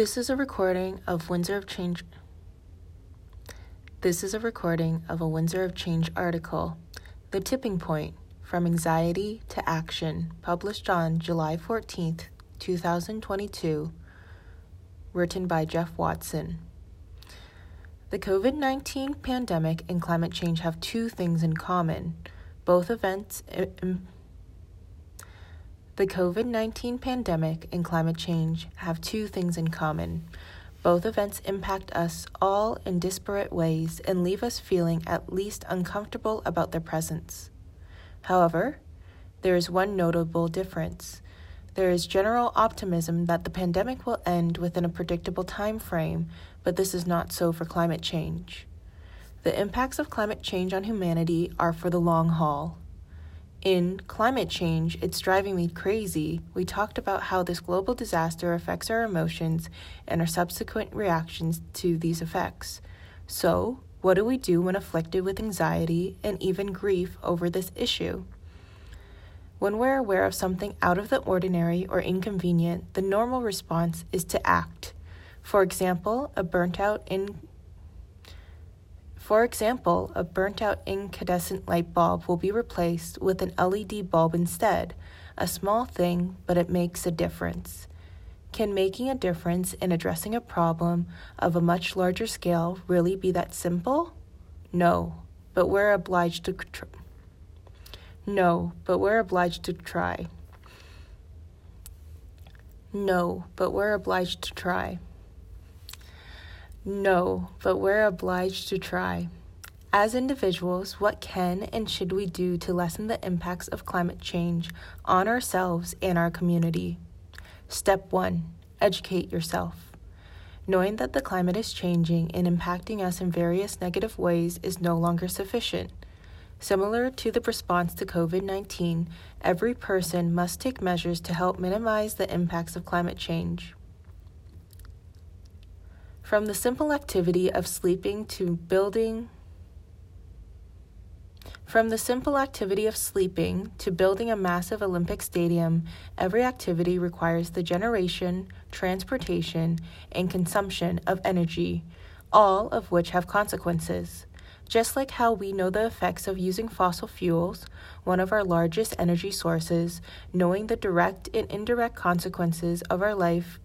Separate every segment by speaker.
Speaker 1: This is a recording of Windsor of Change. This is a recording of a Windsor of Change article, The Tipping Point From Anxiety to Action, published on July 14th, 2022, written by Jeff Watson. The COVID 19 pandemic and climate change have two things in common. Both events. Im- the COVID 19 pandemic and climate change have two things in common. Both events impact us all in disparate ways and leave us feeling at least uncomfortable about their presence. However, there is one notable difference. There is general optimism that the pandemic will end within a predictable time frame, but this is not so for climate change. The impacts of climate change on humanity are for the long haul. In Climate Change, It's Driving Me Crazy, we talked about how this global disaster affects our emotions and our subsequent reactions to these effects. So, what do we do when afflicted with anxiety and even grief over this issue? When we're aware of something out of the ordinary or inconvenient, the normal response is to act. For example, a burnt out in for example, a burnt out incandescent light bulb will be replaced with an LED bulb instead. A small thing, but it makes a difference. Can making a difference in addressing a problem of a much larger scale really be that simple? No, but we're obliged to tr- No, but we're obliged to try. No, but we're obliged to try. No, but we're obliged to try. As individuals, what can and should we do to lessen the impacts of climate change on ourselves and our community? Step 1 Educate yourself. Knowing that the climate is changing and impacting us in various negative ways is no longer sufficient. Similar to the response to COVID 19, every person must take measures to help minimize the impacts of climate change. From the simple activity of sleeping to building from the simple activity of sleeping to building a massive Olympic stadium, every activity requires the generation, transportation, and consumption of energy, all of which have consequences. Just like how we know the effects of using fossil fuels, one of our largest energy sources, knowing the direct and indirect consequences of our life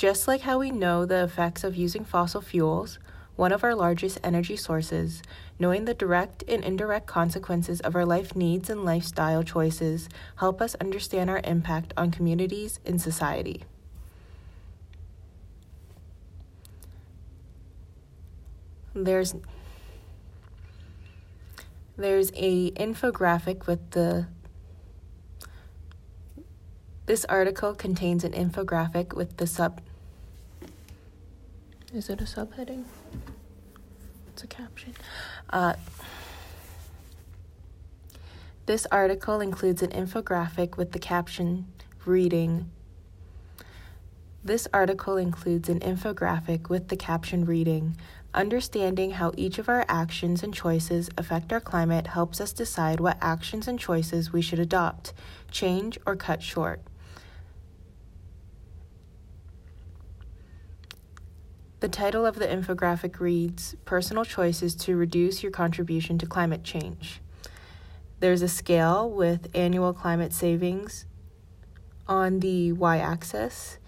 Speaker 1: Just like how we know the effects of using fossil fuels, one of our largest energy sources, knowing the direct and indirect consequences of our life needs and lifestyle choices help us understand our impact on communities and society. There's there's a infographic with the this article contains an infographic with the sub is it a subheading? It's a caption. Uh, this article includes an infographic with the caption reading. This article includes an infographic with the caption reading. Understanding how each of our actions and choices affect our climate helps us decide what actions and choices we should adopt, change, or cut short. The title of the infographic reads Personal Choices to Reduce Your Contribution to Climate Change. There's a scale with annual climate savings on the y axis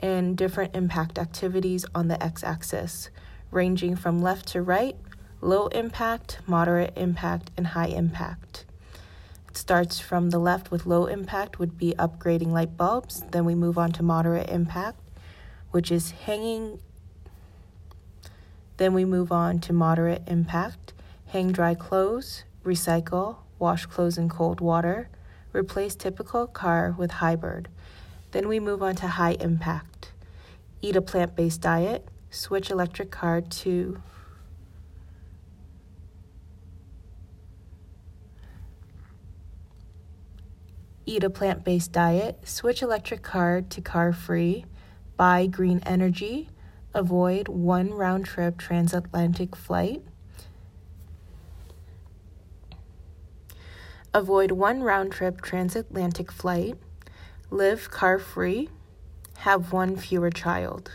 Speaker 1: and different impact activities on the x axis, ranging from left to right, low impact, moderate impact, and high impact. It starts from the left with low impact, would be upgrading light bulbs. Then we move on to moderate impact, which is hanging then we move on to moderate impact, hang dry clothes, recycle, wash clothes in cold water, replace typical car with hybrid. Then we move on to high impact, eat a plant based diet, switch electric car to eat a plant based diet, switch electric car to car free, buy green energy, avoid one round trip transatlantic flight. Avoid one round trip transatlantic flight. live car free, have one fewer child.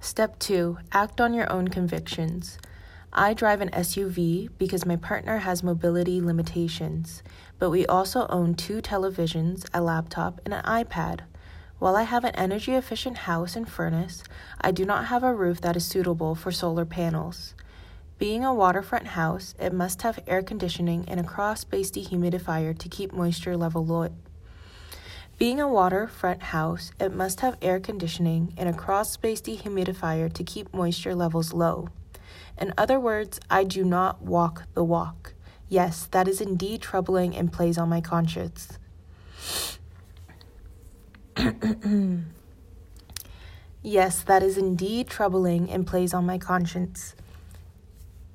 Speaker 1: Step 2 Act on your own convictions. I drive an SUV because my partner has mobility limitations, but we also own two televisions, a laptop, and an iPad. While I have an energy efficient house and furnace, I do not have a roof that is suitable for solar panels. Being a waterfront house, it must have air conditioning and a cross space dehumidifier to keep moisture level low. Being a waterfront house, it must have air conditioning and a cross space dehumidifier to keep moisture levels low. In other words, I do not walk the walk. Yes, that is indeed troubling and plays on my conscience. yes, that is indeed troubling and plays on my conscience.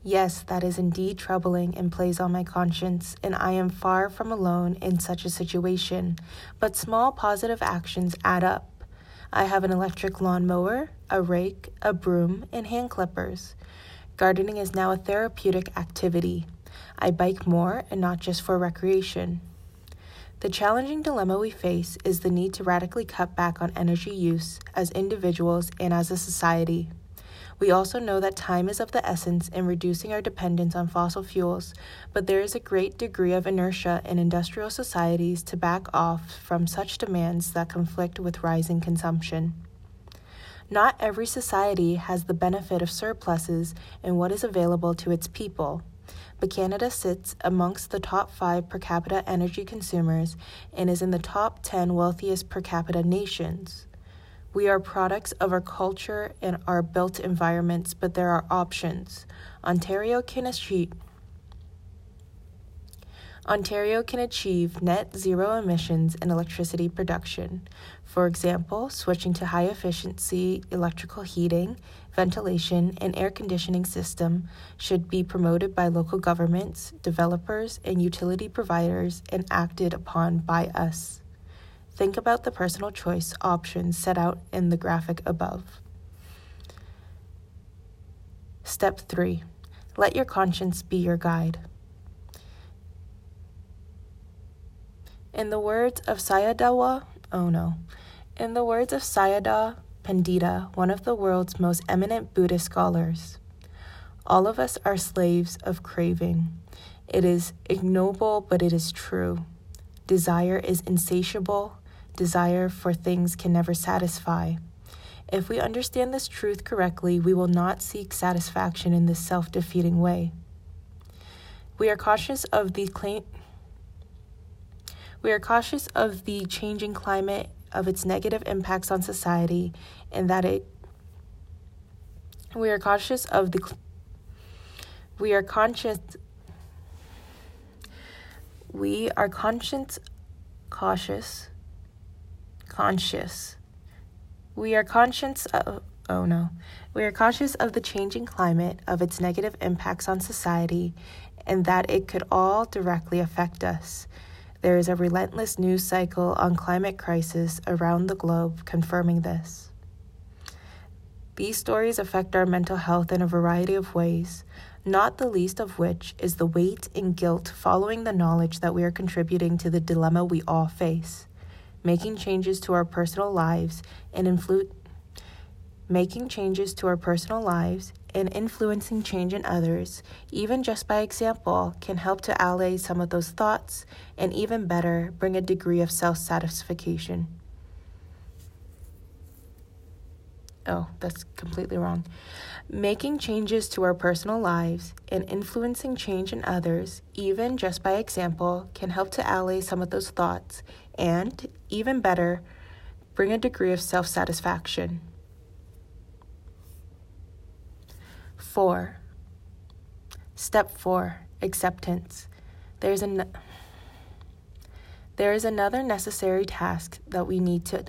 Speaker 1: Yes, that is indeed troubling and plays on my conscience, and I am far from alone in such a situation. But small positive actions add up. I have an electric lawn mower, a rake, a broom, and hand clippers. Gardening is now a therapeutic activity. I bike more and not just for recreation. The challenging dilemma we face is the need to radically cut back on energy use as individuals and as a society. We also know that time is of the essence in reducing our dependence on fossil fuels, but there is a great degree of inertia in industrial societies to back off from such demands that conflict with rising consumption. Not every society has the benefit of surpluses in what is available to its people, but Canada sits amongst the top five per capita energy consumers and is in the top 10 wealthiest per capita nations. We are products of our culture and our built environments, but there are options. Ontario can achieve Ontario can achieve net zero emissions in electricity production. For example, switching to high efficiency electrical heating, ventilation, and air conditioning system should be promoted by local governments, developers, and utility providers and acted upon by us. Think about the personal choice options set out in the graphic above. Step 3 Let your conscience be your guide. In the words of Sayadaw, oh no, in the words of Sayadaw Pandita, one of the world's most eminent Buddhist scholars, all of us are slaves of craving. It is ignoble, but it is true. Desire is insatiable. Desire for things can never satisfy. If we understand this truth correctly, we will not seek satisfaction in this self defeating way. We are cautious of the claim we are cautious of the changing climate, of its negative impacts on society, and that it we are cautious of the we are conscious we are conscious cautious conscious. We are conscious of oh no. We are conscious of the changing climate of its negative impacts on society and that it could all directly affect us there is a relentless news cycle on climate crisis around the globe confirming this. These stories affect our mental health in a variety of ways, not the least of which is the weight and guilt following the knowledge that we are contributing to the dilemma we all face, making changes to our personal lives and influ- making changes to our personal lives and influencing change in others, even just by example, can help to allay some of those thoughts and, even better, bring a degree of self satisfaction. Oh, that's completely wrong. Making changes to our personal lives and influencing change in others, even just by example, can help to allay some of those thoughts and, even better, bring a degree of self satisfaction. 4. Step 4 Acceptance. There's an there is another necessary task that we need to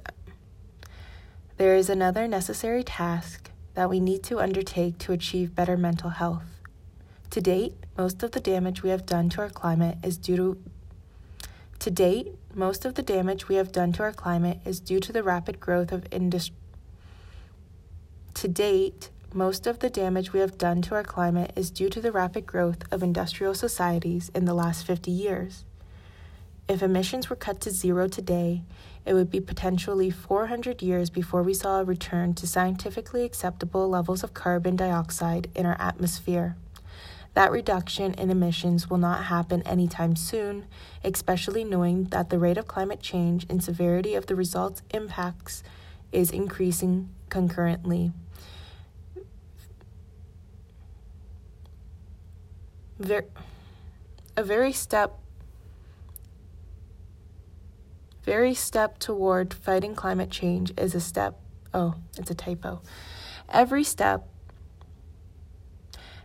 Speaker 1: there is another necessary task that we need to undertake to achieve better mental health. To date, most of the damage we have done to our climate is due to to date, most of the damage we have done to our climate is due to the rapid growth of industry. To date, most of the damage we have done to our climate is due to the rapid growth of industrial societies in the last 50 years. If emissions were cut to zero today, it would be potentially 400 years before we saw a return to scientifically acceptable levels of carbon dioxide in our atmosphere. That reduction in emissions will not happen anytime soon, especially knowing that the rate of climate change and severity of the results impacts is increasing concurrently. Ver- a very step very step toward fighting climate change is a step. Oh, it's a typo. Every step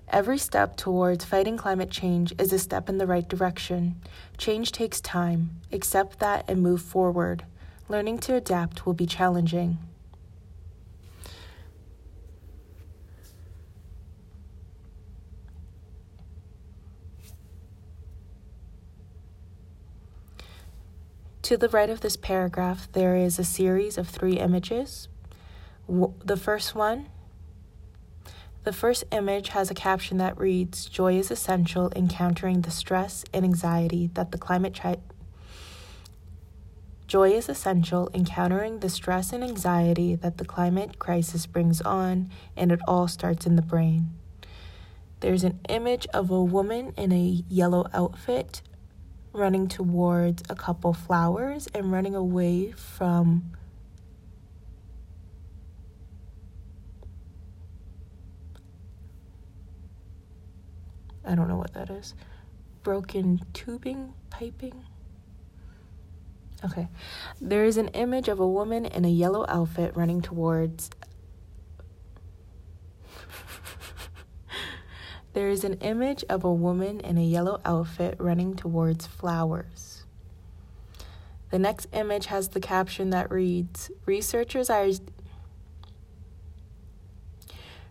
Speaker 1: Every step towards fighting climate change is a step in the right direction. Change takes time. Accept that and move forward. Learning to adapt will be challenging. To the right of this paragraph, there is a series of three images. The first one, the first image has a caption that reads Joy is essential in countering the stress and anxiety that the climate chi- Joy is essential in countering the stress and anxiety that the climate crisis brings on, and it all starts in the brain. There's an image of a woman in a yellow outfit running towards a couple flowers and running away from I don't know what that is. Broken tubing, piping. Okay. There is an image of a woman in a yellow outfit running towards There is an image of a woman in a yellow outfit running towards flowers. The next image has the caption that reads Researchers are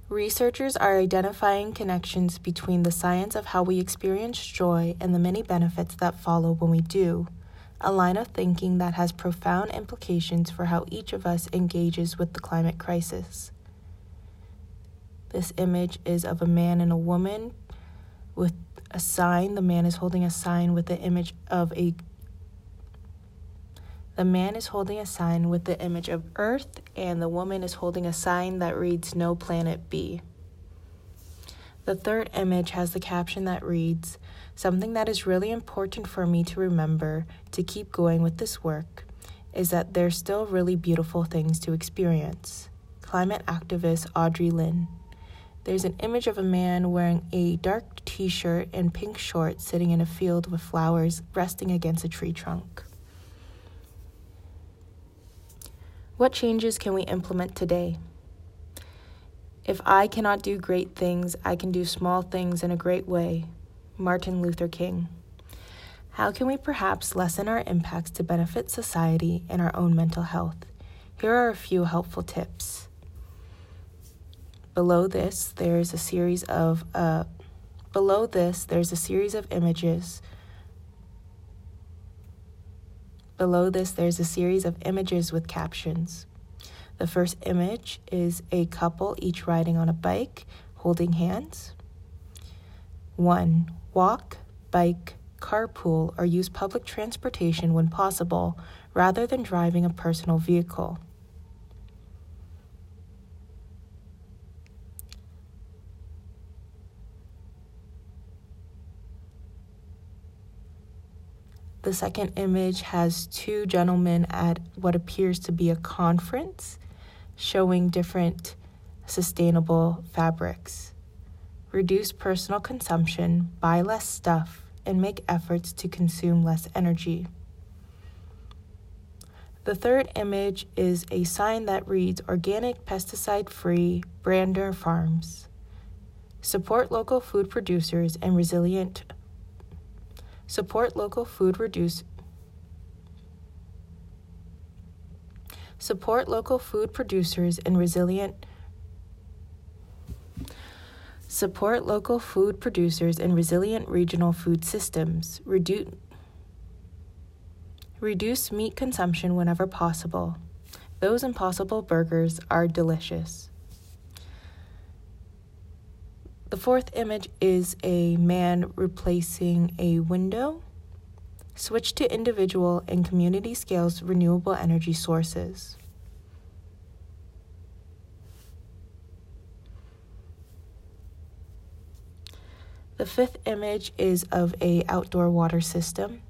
Speaker 1: Researchers are identifying connections between the science of how we experience joy and the many benefits that follow when we do, a line of thinking that has profound implications for how each of us engages with the climate crisis. This image is of a man and a woman with a sign. The man is holding a sign with the image of a the man is holding a sign with the image of Earth, and the woman is holding a sign that reads No Planet B. The third image has the caption that reads Something that is really important for me to remember to keep going with this work is that there's still really beautiful things to experience. Climate activist Audrey Lynn. There's an image of a man wearing a dark t shirt and pink shorts sitting in a field with flowers resting against a tree trunk. What changes can we implement today? If I cannot do great things, I can do small things in a great way. Martin Luther King. How can we perhaps lessen our impacts to benefit society and our own mental health? Here are a few helpful tips. Below this, there's a series of uh, below this, there's a series of images. Below this, there's a series of images with captions. The first image is a couple each riding on a bike, holding hands. One, walk, bike, carpool, or use public transportation when possible rather than driving a personal vehicle. The second image has two gentlemen at what appears to be a conference showing different sustainable fabrics. Reduce personal consumption, buy less stuff, and make efforts to consume less energy. The third image is a sign that reads Organic Pesticide Free Brander Farms. Support local food producers and resilient Support local food reduce Support local food producers and resilient Support local food producers and resilient regional food systems. Reduce Reduce meat consumption whenever possible. Those impossible burgers are delicious. The fourth image is a man replacing a window. Switch to individual and community scales renewable energy sources. The fifth image is of a outdoor water system.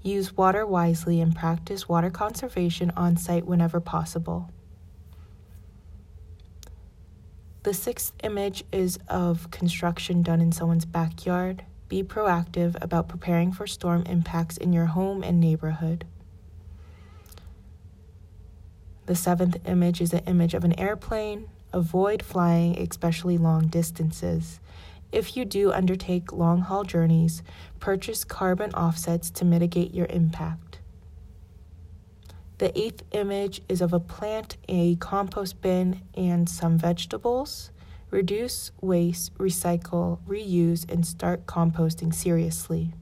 Speaker 1: Use water wisely and practice water conservation on site whenever possible. The sixth image is of construction done in someone's backyard. Be proactive about preparing for storm impacts in your home and neighborhood. The seventh image is an image of an airplane. Avoid flying, especially long distances. If you do undertake long haul journeys, purchase carbon offsets to mitigate your impact. The eighth image is of a plant, a compost bin, and some vegetables. Reduce waste, recycle, reuse, and start composting seriously.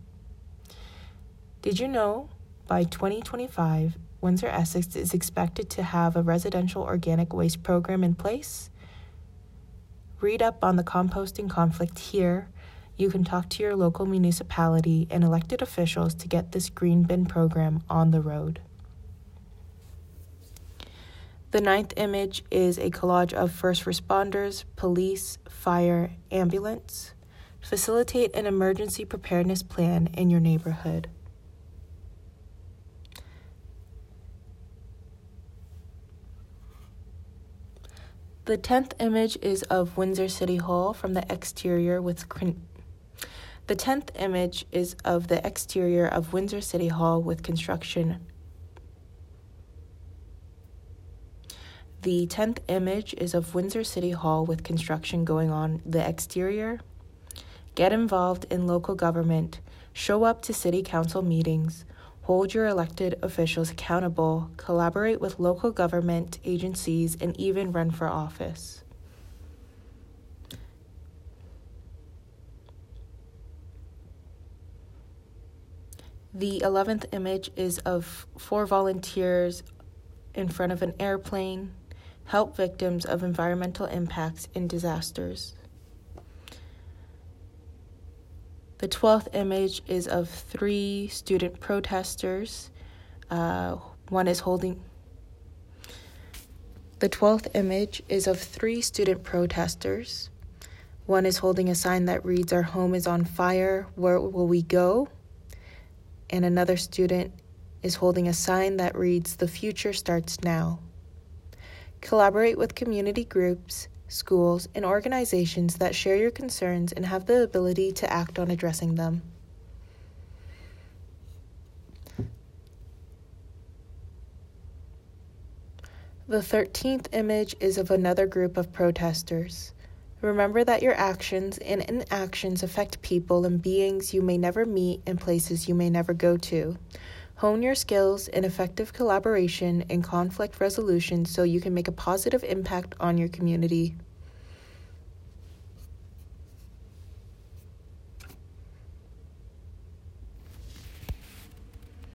Speaker 1: Did you know by 2025, Windsor Essex is expected to have a residential organic waste program in place? Read up on the composting conflict here. You can talk to your local municipality and elected officials to get this green bin program on the road. The ninth image is a collage of first responders, police, fire, ambulance. Facilitate an emergency preparedness plan in your neighborhood. The tenth image is of Windsor City Hall from the exterior with the tenth image is of the exterior of Windsor City Hall with construction. The tenth image is of Windsor City Hall with construction going on the exterior. Get involved in local government. Show up to city council meetings. Hold your elected officials accountable, collaborate with local government agencies, and even run for office. The 11th image is of four volunteers in front of an airplane, help victims of environmental impacts and disasters. The 12th image is of three student protesters. Uh, one is holding. The 12th image is of three student protesters. One is holding a sign that reads, Our home is on fire, where will we go? And another student is holding a sign that reads, The future starts now. Collaborate with community groups schools, and organizations that share your concerns and have the ability to act on addressing them. The 13th image is of another group of protesters. Remember that your actions and inactions affect people and beings you may never meet and places you may never go to. Hone your skills in effective collaboration and conflict resolution so you can make a positive impact on your community.